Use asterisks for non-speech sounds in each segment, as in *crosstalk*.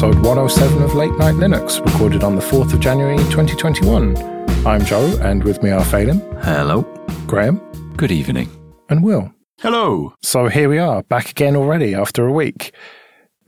episode 107 of Late Night Linux, recorded on the 4th of January 2021. I'm Joe, and with me are Phelim. Hello. Graham. Good evening. And Will. Hello. So here we are, back again already after a week.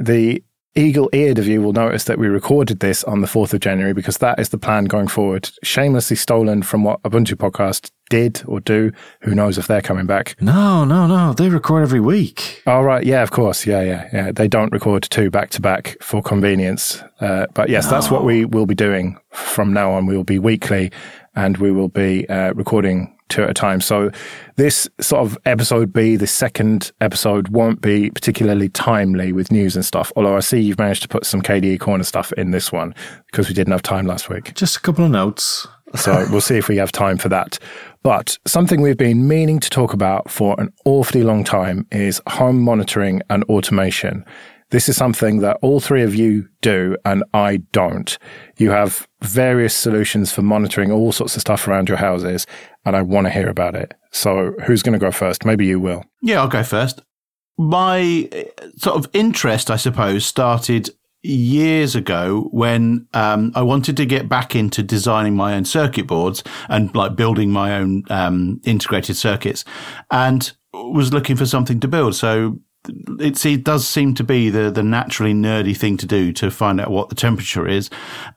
The eagle eared of you will notice that we recorded this on the 4th of January because that is the plan going forward. Shamelessly stolen from what Ubuntu podcast did or do. Who knows if they're coming back? No, no, no. They record every week. Oh, right. Yeah, of course. Yeah, yeah, yeah. They don't record two back to back for convenience. Uh, but yes, no. that's what we will be doing from now on. We will be weekly and we will be uh, recording two at a time. So this sort of episode B, the second episode, won't be particularly timely with news and stuff. Although I see you've managed to put some KDE corner stuff in this one because we didn't have time last week. Just a couple of notes. *laughs* so we'll see if we have time for that. But something we've been meaning to talk about for an awfully long time is home monitoring and automation. This is something that all three of you do and I don't. You have various solutions for monitoring all sorts of stuff around your houses and I want to hear about it. So who's going to go first? Maybe you will. Yeah, I'll go first. My eh, sort of interest, I suppose, started years ago when um, I wanted to get back into designing my own circuit boards and like building my own um, integrated circuits and was looking for something to build. So it, does seem to be the, the naturally nerdy thing to do to find out what the temperature is.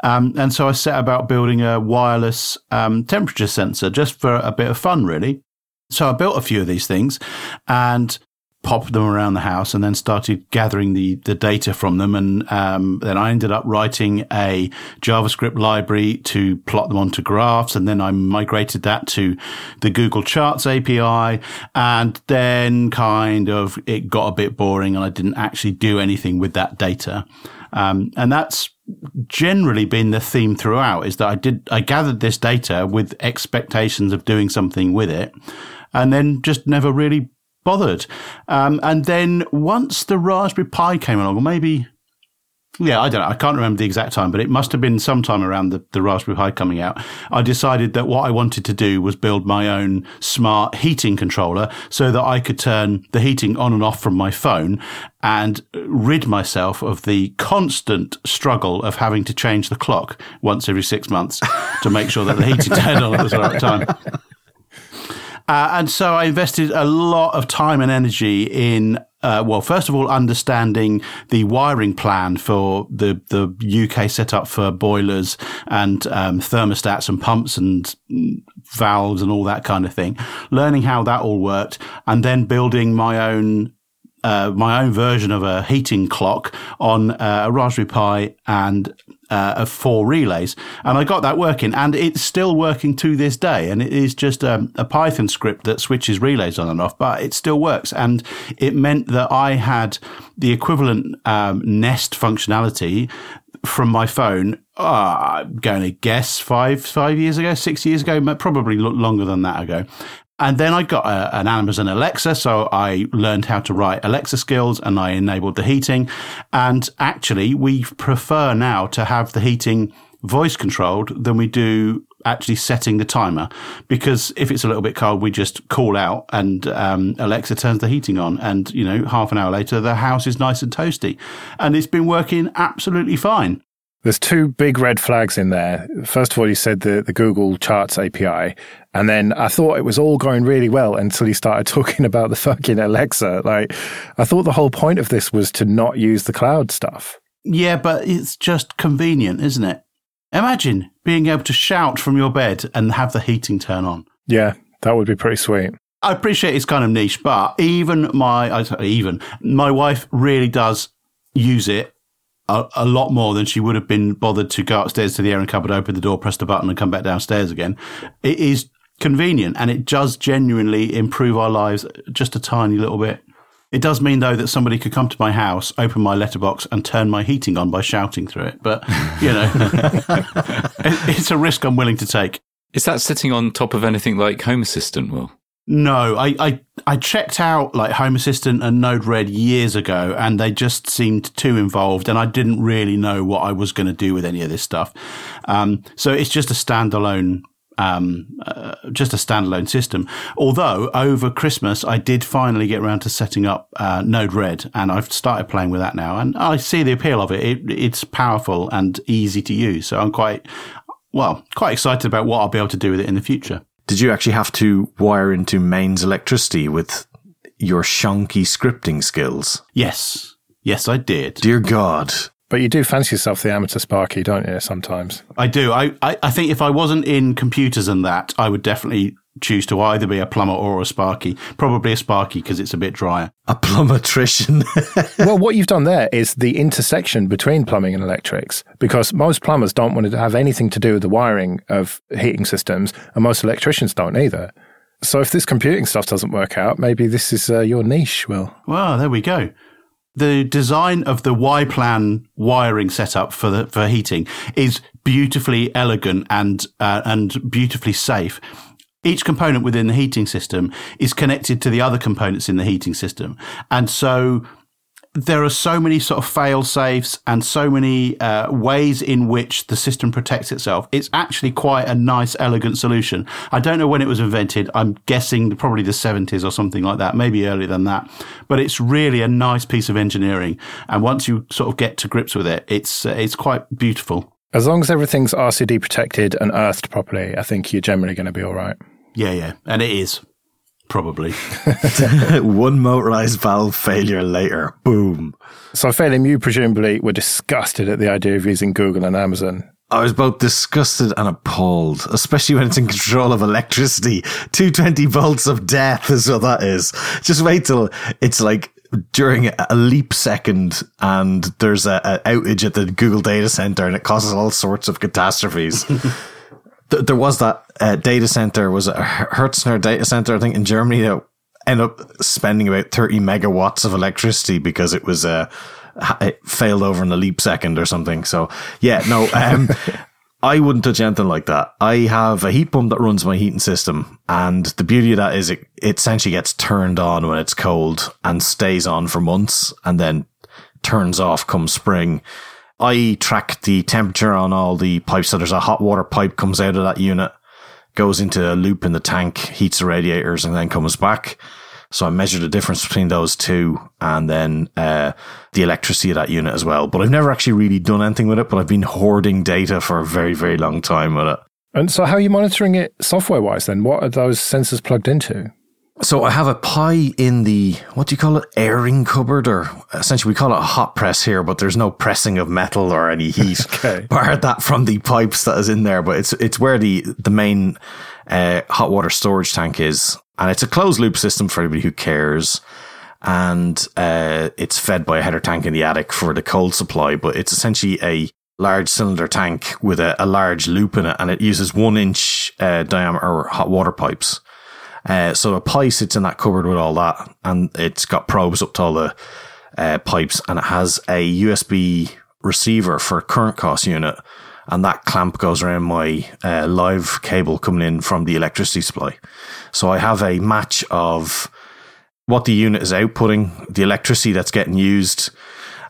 Um, and so I set about building a wireless um, temperature sensor just for a bit of fun, really. So I built a few of these things and popped them around the house and then started gathering the, the data from them. And um, then I ended up writing a JavaScript library to plot them onto graphs. And then I migrated that to the Google Charts API. And then kind of it got a bit boring and I didn't actually do anything with that data. Um, and that's generally been the theme throughout is that I did, I gathered this data with expectations of doing something with it and then just never really bothered. Um, and then once the Raspberry Pi came along, or maybe, yeah, I don't know, I can't remember the exact time, but it must have been sometime around the, the Raspberry Pi coming out. I decided that what I wanted to do was build my own smart heating controller so that I could turn the heating on and off from my phone and rid myself of the constant struggle of having to change the clock once every six months to make sure that the heating *laughs* turned on at the right time. Uh, and so I invested a lot of time and energy in uh, well, first of all, understanding the wiring plan for the the UK setup for boilers and um, thermostats and pumps and valves and all that kind of thing. Learning how that all worked, and then building my own uh, my own version of a heating clock on uh, a Raspberry Pi and uh, of four relays. And I got that working and it's still working to this day. And it is just um, a Python script that switches relays on and off, but it still works. And it meant that I had the equivalent um, Nest functionality from my phone. Uh, I'm going to guess five five years ago, six years ago, probably longer than that ago. And then I got a, an Amazon Alexa. So I learned how to write Alexa skills and I enabled the heating. And actually, we prefer now to have the heating voice controlled than we do actually setting the timer because if it's a little bit cold, we just call out and um, Alexa turns the heating on, and you know half an hour later the house is nice and toasty, and it's been working absolutely fine. There's two big red flags in there. First of all, you said the, the Google Charts API. And then I thought it was all going really well until you started *laughs* talking about the fucking Alexa. Like, I thought the whole point of this was to not use the cloud stuff. Yeah, but it's just convenient, isn't it? Imagine being able to shout from your bed and have the heating turn on. Yeah, that would be pretty sweet. I appreciate it's kind of niche, but even my, even my wife really does use it a, a, lot more than she would have been bothered to go upstairs to the airing cupboard, open the door, press the button, and come back downstairs again. It is convenient and it does genuinely improve our lives just a tiny little bit. It does mean though that somebody could come to my house, open my letterbox, and turn my heating on by shouting through it. But you know, *laughs* it's a risk I'm willing to take. Is that sitting on top of anything like Home Assistant? Will no, I, I, I checked out like Home Assistant and Node Red years ago and they just seemed too involved and I didn't really know what I was going to do with any of this stuff. Um, so it's just a standalone um, uh, just a standalone system. Although over Christmas, I did finally get around to setting up uh, Node Red, and I've started playing with that now, and I see the appeal of it. it. It's powerful and easy to use, so I'm quite well, quite excited about what I'll be able to do with it in the future. Did you actually have to wire into mains electricity with your shonky scripting skills? Yes. Yes, I did. Dear God. But you do fancy yourself the amateur Sparky, don't you, sometimes? I do. I, I, I think if I wasn't in computers and that, I would definitely choose to either be a plumber or a Sparky. Probably a Sparky because it's a bit drier. A plumbatrician. *laughs* well, what you've done there is the intersection between plumbing and electrics, because most plumbers don't want to have anything to do with the wiring of heating systems, and most electricians don't either. So if this computing stuff doesn't work out, maybe this is uh, your niche, Will. Well, there we go. The design of the Y plan wiring setup for the, for heating is beautifully elegant and uh, and beautifully safe. Each component within the heating system is connected to the other components in the heating system, and so there are so many sort of fail safes and so many uh, ways in which the system protects itself. It's actually quite a nice, elegant solution. I don't know when it was invented. I'm guessing probably the 70s or something like that, maybe earlier than that. But it's really a nice piece of engineering. And once you sort of get to grips with it, it's uh, it's quite beautiful. As long as everything's RCD protected and earthed properly, I think you're generally going to be all right. Yeah, yeah, and it is. Probably. *laughs* *laughs* One motorized valve failure later. Boom. So, Phelim, you presumably were disgusted at the idea of using Google and Amazon. I was both disgusted and appalled, especially when it's in control of electricity. 220 volts of death is what that is. Just wait till it's like during a leap second and there's a, a outage at the Google data center and it causes all sorts of catastrophes. *laughs* there was that uh, data center, was a Hetzner data center, I think in Germany that ended up spending about 30 megawatts of electricity because it was, uh, it failed over in a leap second or something. So yeah, no, *laughs* um, I wouldn't touch anything like that. I have a heat pump that runs my heating system. And the beauty of that is it, it essentially gets turned on when it's cold and stays on for months and then turns off come spring. I track the temperature on all the pipes. So there's a hot water pipe comes out of that unit, goes into a loop in the tank, heats the radiators and then comes back. So I measure the difference between those two and then uh, the electricity of that unit as well. But I've never actually really done anything with it, but I've been hoarding data for a very, very long time with it. And so how are you monitoring it software wise then? What are those sensors plugged into? So I have a pie in the what do you call it airing cupboard or essentially we call it a hot press here, but there's no pressing of metal or any heat. *laughs* okay. Bar that from the pipes that is in there, but it's it's where the the main uh, hot water storage tank is, and it's a closed loop system for anybody who cares. And uh, it's fed by a header tank in the attic for the cold supply, but it's essentially a large cylinder tank with a, a large loop in it, and it uses one inch uh, diameter hot water pipes. Uh, so a Pi sits in that cupboard with all that, and it's got probes up to all the uh, pipes, and it has a USB receiver for a current cost unit, and that clamp goes around my uh, live cable coming in from the electricity supply. So I have a match of what the unit is outputting, the electricity that's getting used.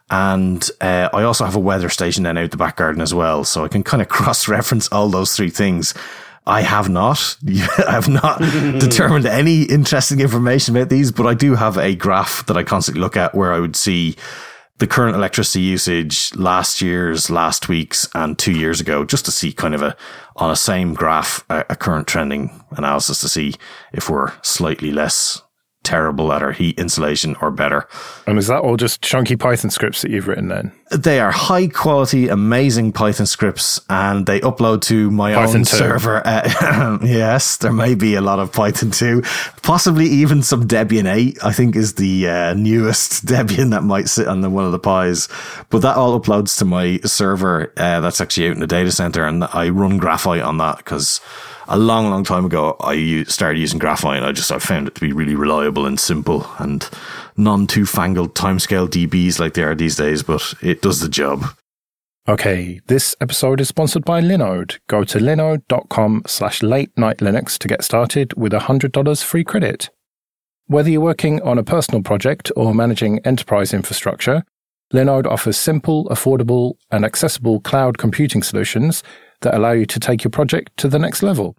And uh, I also have a weather station then out the back garden as well. So I can kind of *laughs* cross reference all those three things I have not. *laughs* I have not *laughs* determined any interesting information about these, but I do have a graph that I constantly look at where I would see the current electricity usage last year's, last week's, and two years ago, just to see kind of a on a same graph a, a current trending analysis to see if we're slightly less terrible at our heat insulation or better. And is that all just chunky Python scripts that you've written then? They are high quality, amazing Python scripts and they upload to my Python own 2. server. *laughs* Uh, *laughs* yes, there may be a lot of Python 2, possibly even some Debian 8, I think is the uh, newest *laughs* Debian that might sit on the, one of the Pis. But that all uploads to my server uh, that's actually out in the data center and I run Graphite on that because a long, long time ago, I started using Graphite. I just I found it to be really reliable and simple and non too fangled timescale DBs like they are these days, but it does the job. Okay, this episode is sponsored by Linode. Go to linode.com slash late night Linux to get started with $100 free credit. Whether you're working on a personal project or managing enterprise infrastructure, Linode offers simple, affordable, and accessible cloud computing solutions that allow you to take your project to the next level.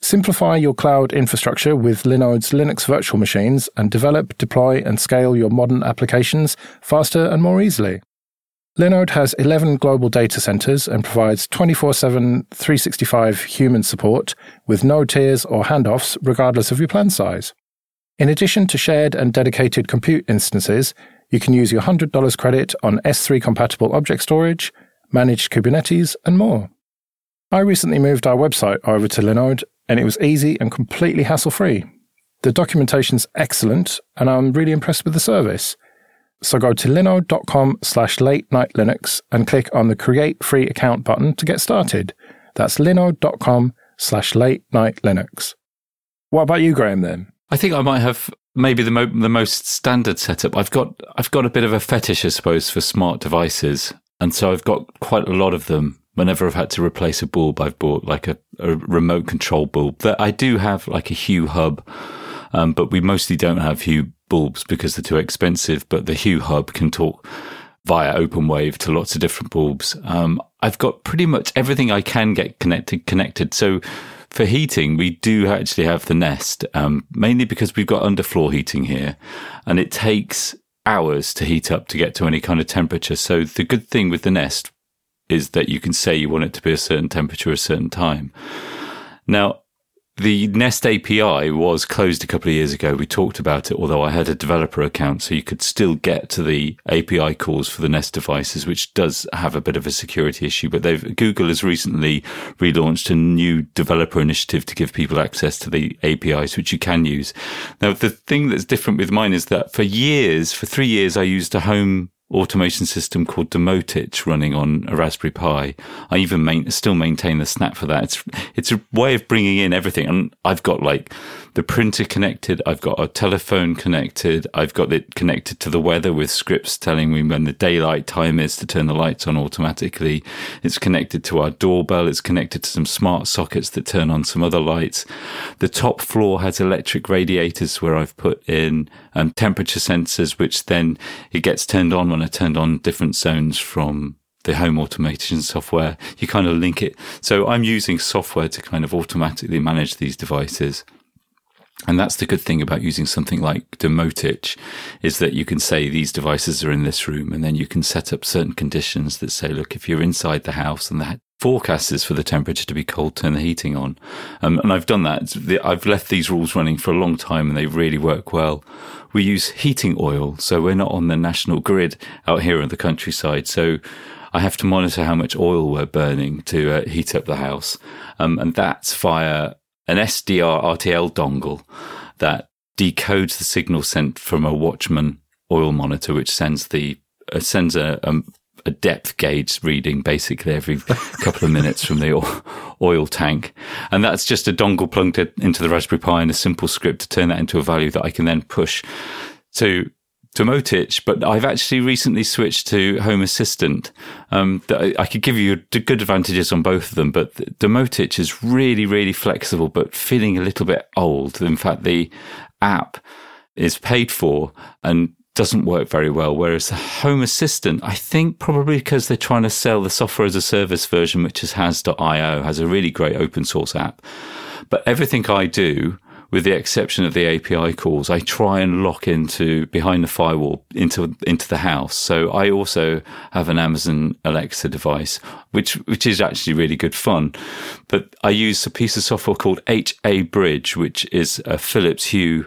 Simplify your cloud infrastructure with Linode's Linux virtual machines and develop, deploy, and scale your modern applications faster and more easily. Linode has 11 global data centers and provides 24 7, 365 human support with no tiers or handoffs, regardless of your plan size. In addition to shared and dedicated compute instances, you can use your $100 credit on S3 compatible object storage, managed Kubernetes, and more. I recently moved our website over to Linode, and it was easy and completely hassle free. The documentation's excellent, and I'm really impressed with the service. So go to linode.com slash late night Linux and click on the create free account button to get started. That's linode.com slash late night Linux. What about you, Graham, then? I think I might have maybe the mo- the most standard setup. I've got I've got a bit of a fetish, I suppose, for smart devices, and so I've got quite a lot of them. Whenever I've had to replace a bulb, I've bought like a, a remote control bulb. That I do have like a Hue hub, um, but we mostly don't have Hue bulbs because they're too expensive. But the Hue hub can talk via OpenWave to lots of different bulbs. Um, I've got pretty much everything I can get connected connected. So for heating, we do actually have the Nest, um, mainly because we've got underfloor heating here, and it takes hours to heat up to get to any kind of temperature. So the good thing with the Nest is that you can say you want it to be a certain temperature a certain time. Now, the Nest API was closed a couple of years ago. We talked about it, although I had a developer account, so you could still get to the API calls for the Nest devices, which does have a bit of a security issue. But they've, Google has recently relaunched a new developer initiative to give people access to the APIs, which you can use. Now, the thing that's different with mine is that for years, for three years, I used a home automation system called Domoticz running on a Raspberry Pi. I even main, still maintain the snap for that. It's it's a way of bringing in everything, and I've got like the printer connected. I've got a telephone connected. I've got it connected to the weather with scripts telling me when the daylight time is to turn the lights on automatically. It's connected to our doorbell. It's connected to some smart sockets that turn on some other lights. The top floor has electric radiators where I've put in um, temperature sensors, which then it gets turned on when I turned on different zones from the home automation software. You kind of link it. So I'm using software to kind of automatically manage these devices. And that's the good thing about using something like Domoticz is that you can say these devices are in this room and then you can set up certain conditions that say, look, if you're inside the house and the forecast is for the temperature to be cold, turn the heating on. Um, and I've done that. I've left these rules running for a long time and they really work well. We use heating oil. So we're not on the national grid out here in the countryside. So I have to monitor how much oil we're burning to uh, heat up the house. Um, and that's via an SDR RTL dongle that decodes the signal sent from a Watchman oil monitor, which sends the uh, sends a, a, a depth gauge reading basically every couple of minutes from the oil, tank, and that's just a dongle plugged into the Raspberry Pi and a simple script to turn that into a value that I can then push to Domoticz, but I've actually recently switched to Home Assistant. Um, I could give you good advantages on both of them, but Domoticz is really, really flexible, but feeling a little bit old. In fact, the app is paid for and doesn't work very well. Whereas the Home Assistant, I think probably because they're trying to sell the software as a service version, which is Hass.io, has a really great open source app. But everything I do, with the exception of the API calls, I try and lock into behind the firewall into into the house. So I also have an Amazon Alexa device, which which is actually really good fun. But I use a piece of software called HA Bridge, which is a Philips Hue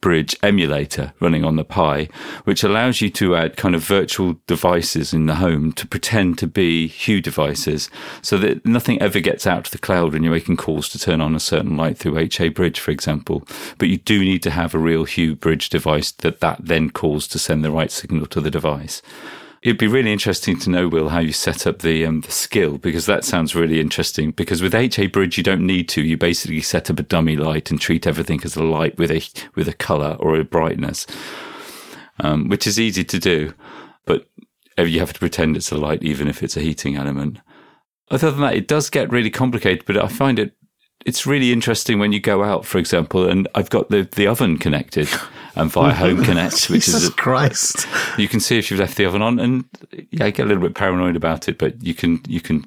Bridge emulator running on the Pi, which allows you to add kind of virtual devices in the home to pretend to be Hue devices so that nothing ever gets out to the cloud when you're making calls to turn on a certain light through HA Bridge, for example. But you do need to have a real Hue Bridge device that that then calls to send the right signal to the device. It'd be really interesting to know, Will, how you set up the um, the skill because that sounds really interesting. Because with HA Bridge, you don't need to. You basically set up a dummy light and treat everything as a light with a with a color or a brightness, um, which is easy to do. But you have to pretend it's a light, even if it's a heating element. Other than that, it does get really complicated. But I find it it's really interesting when you go out, for example, and I've got the the oven connected *laughs* and via Home Connect, which Jesus is a, Christ. You can see if you've left the oven on, and yeah, I get a little bit paranoid about it, but you can you can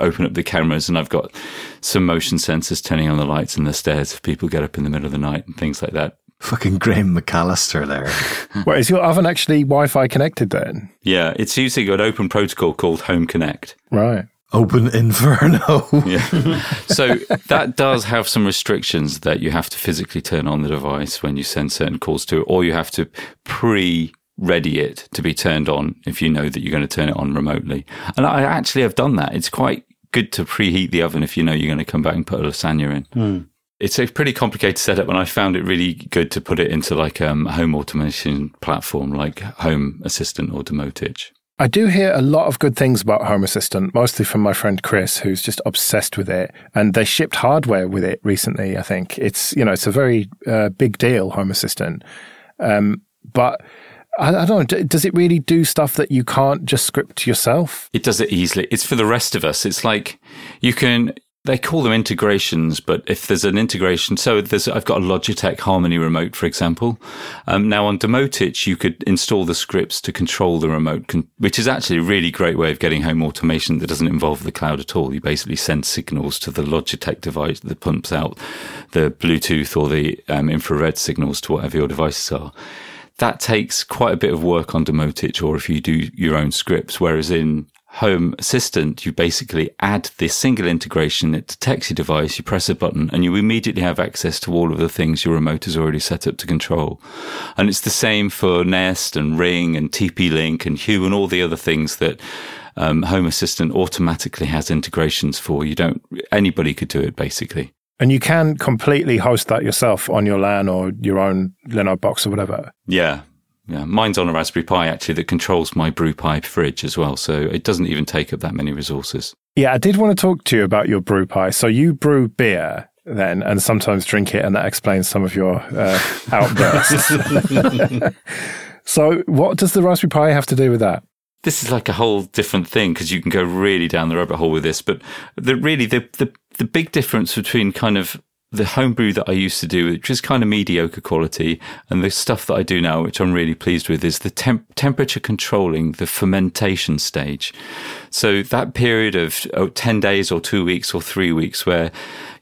open up the cameras and I've got some motion sensors turning on the lights in the stairs if people get up in the middle of the night and things like that. Fucking Graham McAllister there. *laughs* well, is your oven actually Wi-Fi connected then? Yeah, it's using an open protocol called Home Connect. Right. Open *laughs* Inferno. yeah. So that does have some restrictions that you have to physically turn on the device when you send certain calls to it, or you have to pre ready it to be turned on if you know that you're going to turn it on remotely. And I actually have done that. It's quite good to preheat the oven if you know you're going to come back and put a lasagna in. Mm. It's a pretty complicated setup, and I found it really good to put it into like um, a home automation platform like Home Assistant or Domoticz. I do hear a lot of good things about Home Assistant, mostly from my friend Chris, who's just obsessed with it. And they shipped hardware with it recently. I think it's you know it's a very uh, big deal, Home Assistant. Um, but I, I, don't know. Does it really do stuff that you can't just script yourself? It does it easily. It's for the rest of us. It's like you can they call them integrations, but if there's an integration, so there's, I've got a Logitech Harmony remote, for example. Um, now on Domoticz, you could install the scripts to control the remote, con- which is actually a really great way of getting home automation that doesn't involve the cloud at all. You basically send signals to the Logitech device that pumps out the Bluetooth or the um, infrared signals to whatever your devices are that takes quite a bit of work on Domoticz or if you do your own scripts. Whereas in Home Assistant, you basically add this single integration. It detects your device, you press a button, and you immediately have access to all of the things your remote has already set up to control. And it's the same for Nest and Ring and TP Link and Hue and all the other things that um, Home Assistant automatically has integrations for. You don't, anybody could do it basically. And you can completely host that yourself on your LAN or your own Linode box or whatever. Yeah. Yeah, mine's on a Raspberry Pi actually that controls my BrewPi fridge as well, so it doesn't even take up that many resources. Yeah, I did want to talk to you about your BrewPi. So you brew beer then, and sometimes drink it, and that explains some of your uh, *laughs* outbursts. *laughs* so, what does the Raspberry Pi have to do with that? This is like a whole different thing because you can go really down the rabbit hole with this. But the really the the the big difference between kind of the homebrew that I used to do, which is kind of mediocre quality, and the stuff that I do now, which I'm really pleased with, is the temp- temperature controlling the fermentation stage. So that period of oh, 10 days or two weeks or three weeks where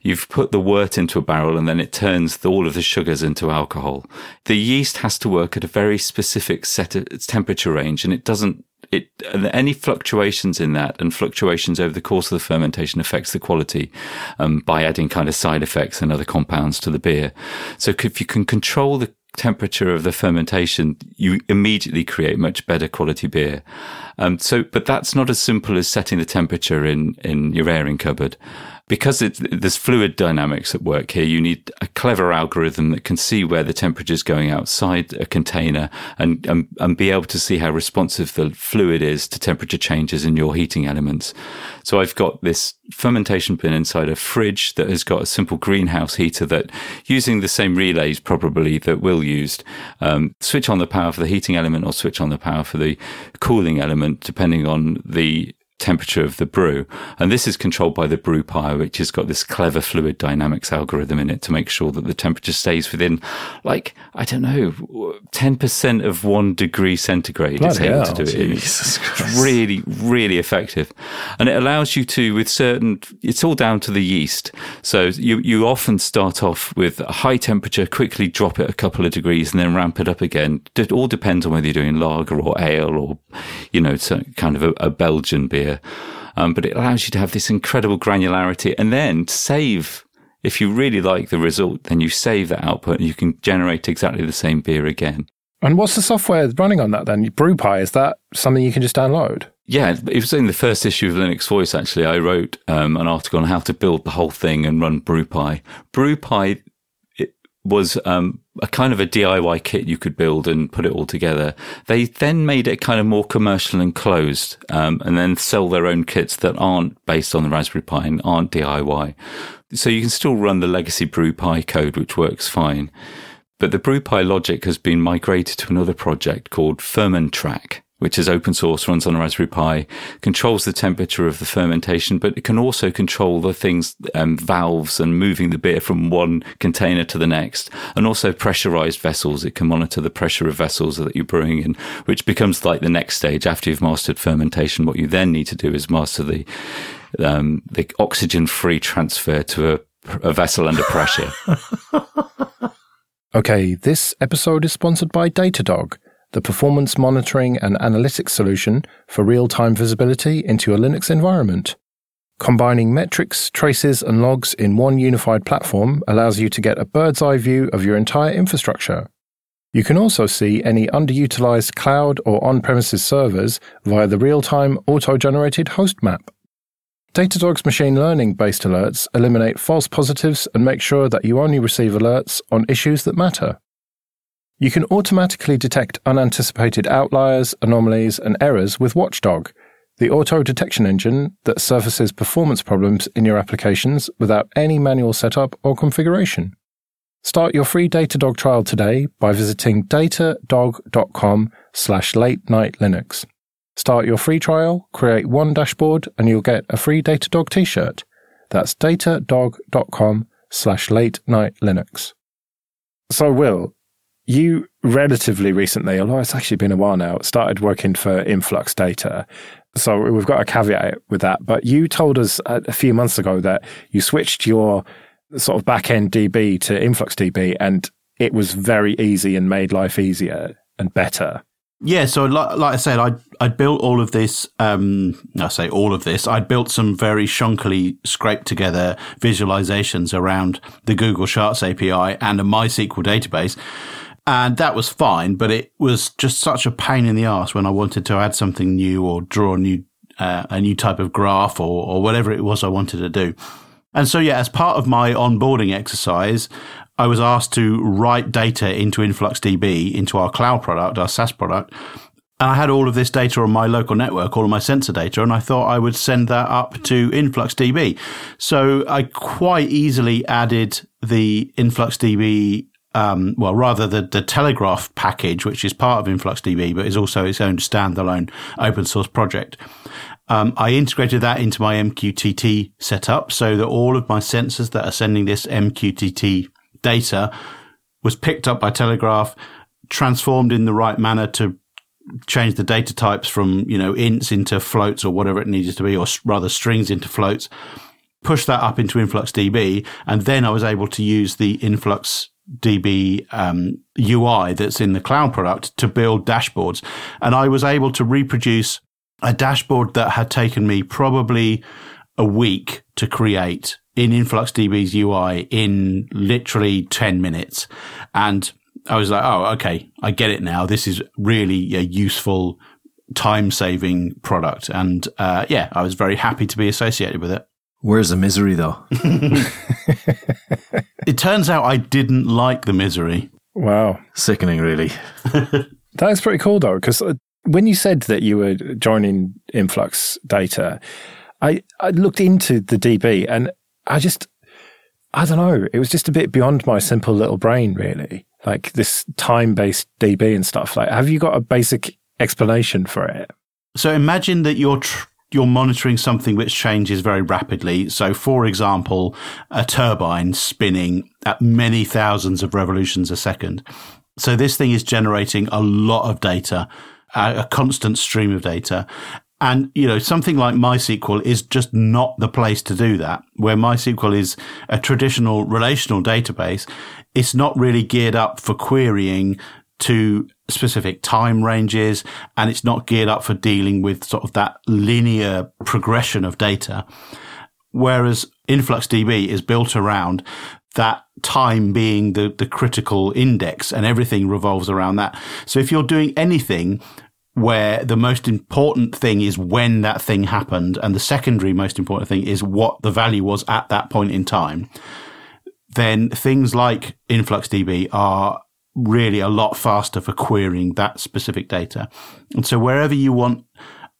you've put the wort into a barrel and then it turns all of the sugars into alcohol. The yeast has to work at a very specific set of temperature range and it doesn't any fluctuations in that and fluctuations over the course of the fermentation affects the quality um, by adding kind of side effects and other compounds to the beer. So if you can control the temperature of the fermentation, you immediately create much better quality beer. Um, so, but that's not as simple as setting the temperature in in your airing cupboard because there's fluid dynamics at work here, you need a clever algorithm that can see where the temperature is going outside a container and, and, and be able to see how responsive the fluid is to temperature changes in your heating elements. So I've got this fermentation bin inside a fridge that has got a simple greenhouse heater that using the same relays probably that Will used, um, switch on the power for the heating element or switch on the power for the cooling element, depending on the temperature of the brew. And this is controlled by the BrewPi, which has got this clever fluid dynamics algorithm in it to make sure that the temperature stays within, like, I don't know, 10% of one degree centigrade. Bloody it's able hell, to do it. It's really, really effective. And it allows you to, with certain, it's all down to the yeast. So you, you often start off with a high temperature, quickly drop it a couple of degrees and then ramp it up again. It all depends on whether you're doing lager or ale or, you know, kind of a, a Belgian beer um, but it allows you to have this incredible granularity and then save. If you really like the result, then you save that output and you can generate exactly the same beer again. And what's the software running on that then? BrewPi, is that something you can just download? Yeah, it was in the first issue of Linux Voice, actually. I wrote um, an article on how to build the whole thing and run BrewPi. BrewPi was um, a kind of a DIY kit you could build and put it all together. They then made it kind of more commercial and closed, um, and then sell their own kits that aren't based on the Raspberry Pi and aren't DIY. So you can still run the legacy BrewPi code, which works fine. But the BrewPi logic has been migrated to another project called Fermentrack which is open source, runs on a Raspberry Pi, controls the temperature of the fermentation, but it can also control the things, um, valves and moving the beer from one container to the next, and also pressurized vessels. It can monitor the pressure of vessels that you're brewing in, which becomes like the next stage after you've mastered fermentation. What you then need to do is master the um, the oxygen free transfer to a, a vessel under pressure. *laughs* okay, this episode is sponsored by Datadog, the performance monitoring and analytics solution for real time visibility into a Linux environment. Combining metrics, traces, and logs in one unified platform allows you to get a bird's eye view of your entire infrastructure. You can also see any underutilized cloud or on premises servers via the real time auto generated host map. Datadog's machine learning based alerts eliminate false positives and make sure that you only receive alerts on issues that matter. You can automatically detect unanticipated outliers, anomalies, and errors with Watchdog the auto detection engine that surfaces performance problems in your applications without any manual setup or configuration. Start your free Datadog trial today by visiting datadog.com slash late night Linux. Start your free trial, create one dashboard, and you'll get a free Datadog t-shirt. That's datadog.com slash late night Linux. So, Will, you relatively recently, although it's actually been a while now, started working for Influx Data. So we've got a caveat with that. But you told us a few months ago that you switched your sort of back end DB to Influx DB and it was very easy and made life easier and better. Yeah, so like, like I said, I I built all of this. Um, I say all of this. I built some very shonkily scraped together visualizations around the Google Charts API and a MySQL database, and that was fine, but it was just such a pain in the ass when I wanted to add something new or draw a new, uh, a new type of graph or, or whatever it was I wanted to do. And so, yeah, as part of my onboarding exercise, I was asked to write data into InfluxDB, into our cloud product, our SaaS product. And I had all of this data on my local network, all of my sensor data, and I thought I would send that up to InfluxDB. So I quite easily added the InfluxDB um, well, rather the, the Telegraf package, which is part of InfluxDB, but is also its own standalone open source project. Um, I integrated that into my MQTT setup so that all of my sensors that are sending this MQTT data was picked up by Telegraf, transformed in the right manner to change the data types from, you know, ints into floats or whatever it needed to be, or rather strings into floats, push that up into InfluxDB. And then I was able to use the Influx DB um, UI that's in the cloud product to build dashboards. And I was able to reproduce a dashboard that had taken me probably a week to create in InfluxDB's UI in literally 10 minutes. And I was like, oh, okay, I get it now. This is really a useful time saving product. And uh, yeah, I was very happy to be associated with it. Where's the misery though? *laughs* *laughs* it turns out I didn't like the misery. Wow. Sickening, really. *laughs* that is pretty cool though, because uh, when you said that you were joining Influx Data, I, I looked into the DB and I just, I don't know, it was just a bit beyond my simple little brain, really. Like this time based DB and stuff. Like, have you got a basic explanation for it? So imagine that you're tr- you're monitoring something which changes very rapidly. So, for example, a turbine spinning at many thousands of revolutions a second. So, this thing is generating a lot of data, a constant stream of data. And, you know, something like MySQL is just not the place to do that. Where MySQL is a traditional relational database, it's not really geared up for querying to specific time ranges and it's not geared up for dealing with sort of that linear progression of data. Whereas InfluxDB is built around that time being the, the critical index and everything revolves around that. So if you're doing anything where the most important thing is when that thing happened and the secondary most important thing is what the value was at that point in time, then things like InfluxDB are really a lot faster for querying that specific data. And so wherever you want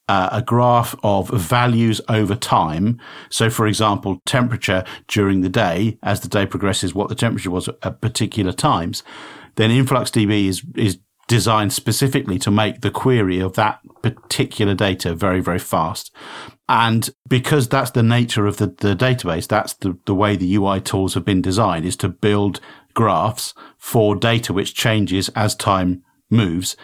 uh, a graph of values over time. So, for example, temperature during the day, as the day progresses, what the temperature was at particular times, then InfluxDB is, is designed specifically to make the query of that particular data very, very fast. And because that's the nature of the, the database, that's the, the way the UI tools have been designed is to build graphs for data which changes as time moves.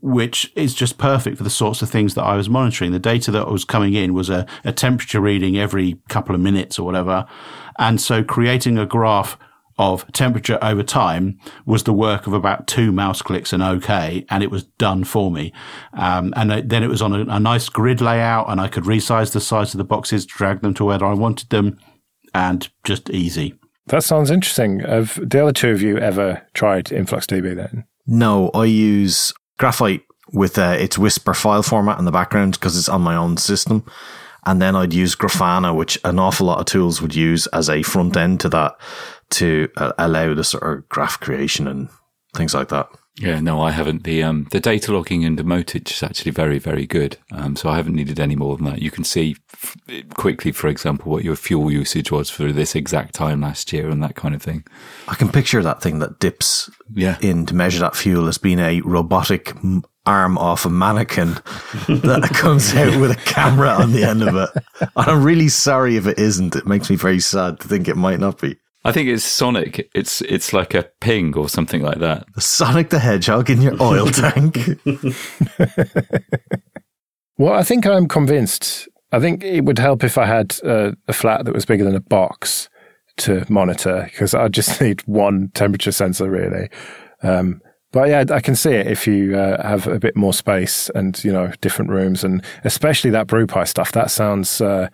which is just perfect for the sorts of things that I was monitoring. The data that was coming in was a, a temperature reading every couple of minutes or whatever. And so creating a graph of temperature over time was the work of about two mouse clicks and OK, and it was done for me. Um, and then it was on a, a, nice grid layout, and I could resize the size of the boxes, drag them to where I wanted them, and just easy. That sounds interesting. Have the other two of you ever tried InfluxDB then? No, I use Graphite with uh, its Whisper file format in the background because it's on my own system. And then I'd use Grafana, which an awful lot of tools would use as a front end to that to uh, allow the sort of graph creation and things like that. Yeah, no, I haven't. The um, the data logging and Domoticz is actually very, very good. Um, so I haven't needed any more than that. You can see f- quickly, for example, what your fuel usage was for this exact time last year and that kind of thing. I can picture that thing that dips yeah. in to measure that fuel as being a robotic arm off a mannequin *laughs* that comes out with a camera on the end of it. And I'm really sorry if it isn't. It makes me very sad to think it might not be. I think it's Sonic. It's it's like a ping or something like that. The Sonic the Hedgehog in your oil *laughs* tank. *laughs* well, I think I'm convinced. I think it would help if I had a flat that was bigger than a box to monitor because I just *laughs* need one temperature sensor really. Um, but yeah, I can see it if you uh, have a bit more space and you know different rooms, and especially that BrewPi stuff. That sounds uh,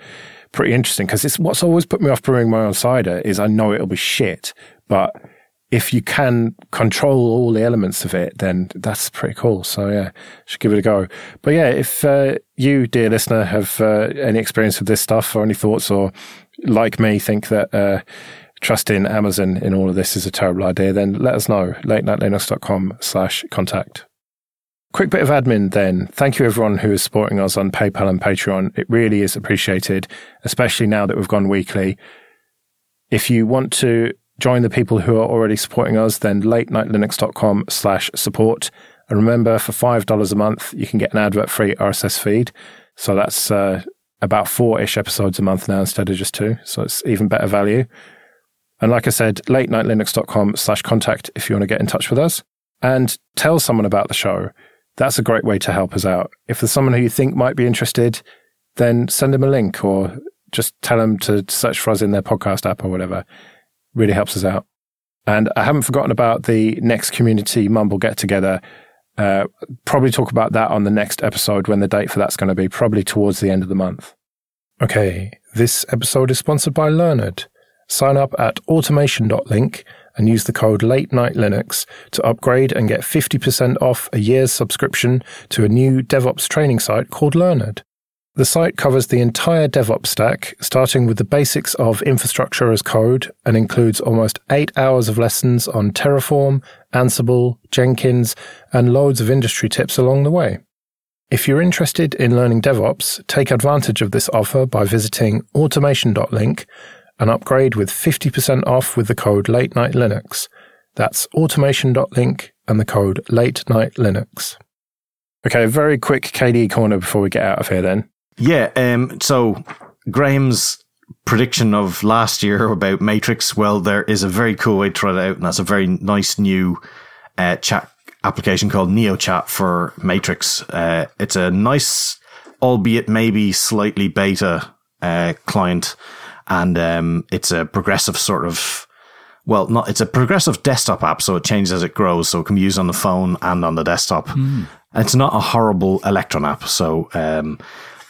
pretty interesting because it's what's always put me off brewing my own cider is I know it'll be shit, but if you can control all the elements of it, then that's pretty cool. So yeah, should give it a go. But yeah, if uh, you, dear listener, have uh, any experience with this stuff or any thoughts, or like me, think that uh, trusting Amazon in all of this is a terrible idea, then let us know. LateNightLinux.com slash contact. Quick bit of admin then. Thank you everyone who is supporting us on PayPal and Patreon. It really is appreciated, especially now that we've gone weekly. If you want to join the people who are already supporting us, then latenightlinux.com slash support. And remember, for $5 a month, you can get an advert free RSS feed. So that's uh, about four ish episodes a month now instead of just two. So it's even better value. And like I said, latenightlinux.com slash contact if you want to get in touch with us and tell someone about the show that's a great way to help us out. If there's someone who you think might be interested, then send them a link or just tell them to search for us in their podcast app or whatever. Really helps us out. And I haven't forgotten about the next community mumble get together. Uh, probably talk about that on the next episode when the date for that's going to be, probably towards the end of the month. Okay, this episode is sponsored by Learned. Sign up at automation.link and use the code Late Night Linux to upgrade and get 50% off a year's subscription to a new DevOps training site called Learned. The site covers the entire DevOps stack, starting with the basics of infrastructure as code, and includes almost eight hours of lessons on Terraform, Ansible, Jenkins, and loads of industry tips along the way. If you're interested in learning DevOps, take advantage of this offer by visiting automation.link and upgrade with 50% off with the code Late Night Linux. That's automation.link and the code Late Night Linux. Okay, very quick KDE corner before we get out of here then. Yeah, um, so Graham's prediction of last year about Matrix, well, there is a very cool way to try it out, and that's a very nice new uh, chat application called NeoChat for Matrix. Uh, it's a nice, albeit maybe slightly beta uh, client and um, it's a progressive sort of well, not it's a progressive desktop app, so it changes as it grows, so it can be used on the phone and on the desktop. Mm. It's not a horrible Electron app, so um,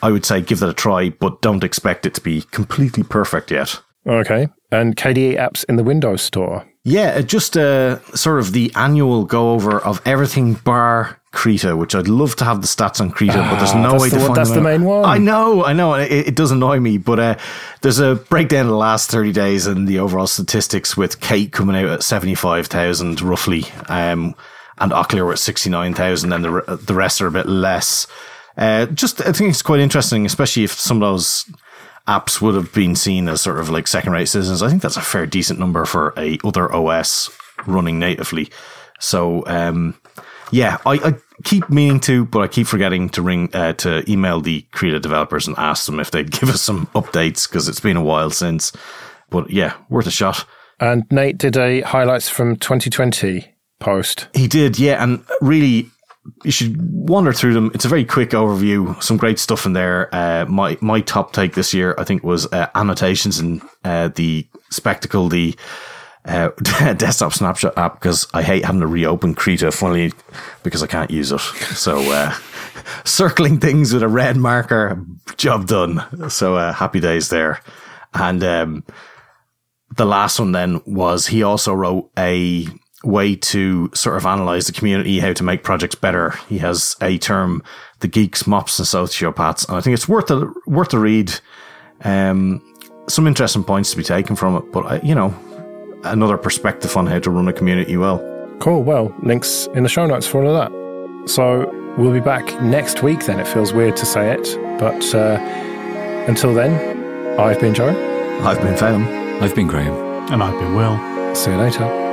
I would say give that a try, but don't expect it to be completely perfect yet. Okay, and KDE apps in the Windows Store. Yeah, just uh, sort of the annual go over of everything bar Krita, which I'd love to have the stats on Krita, but there's no ah, way the, to find That's them the main one. I know, I know. It, it does annoy me, but uh, there's a breakdown of the last 30 days and the overall statistics with Kate coming out at 75,000 roughly, um, and Okular at 69,000, and the, the rest are a bit less. Uh, just, I think it's quite interesting, especially if some of those apps would have been seen as sort of like second rate citizens. I think that's a fair decent number for a other OS running natively. So, um, yeah, I, I, keep meaning to, but I keep forgetting to ring, uh, to email the Krita developers and ask them if they'd give us some updates because it's been a while since. But yeah, worth a shot. And Nate did a highlights from 2020 post. He did, yeah. And really, you should wander through them. It's a very quick overview. Some great stuff in there. Uh, my my top take this year, I think, was uh, annotations in uh, the spectacle, the uh, *laughs* desktop snapshot app, because I hate having to reopen Krita, funnily, because I can't use it. So uh, *laughs* circling things with a red marker, job done. So uh, happy days there. And um, the last one then was he also wrote a way to sort of analyze the community, how to make projects better. He has a term, the geeks, mops, and sociopaths, and I think it's worth a worth a read. Um, some interesting points to be taken from it, but uh, you know, another perspective on how to run a community well. Cool. Well, links in the show notes for all of that. So we'll be back next week. Then it feels weird to say it, but uh, until then, I've been Joe. I've been Phelim. I've been Graham. And I've been Will. See you later.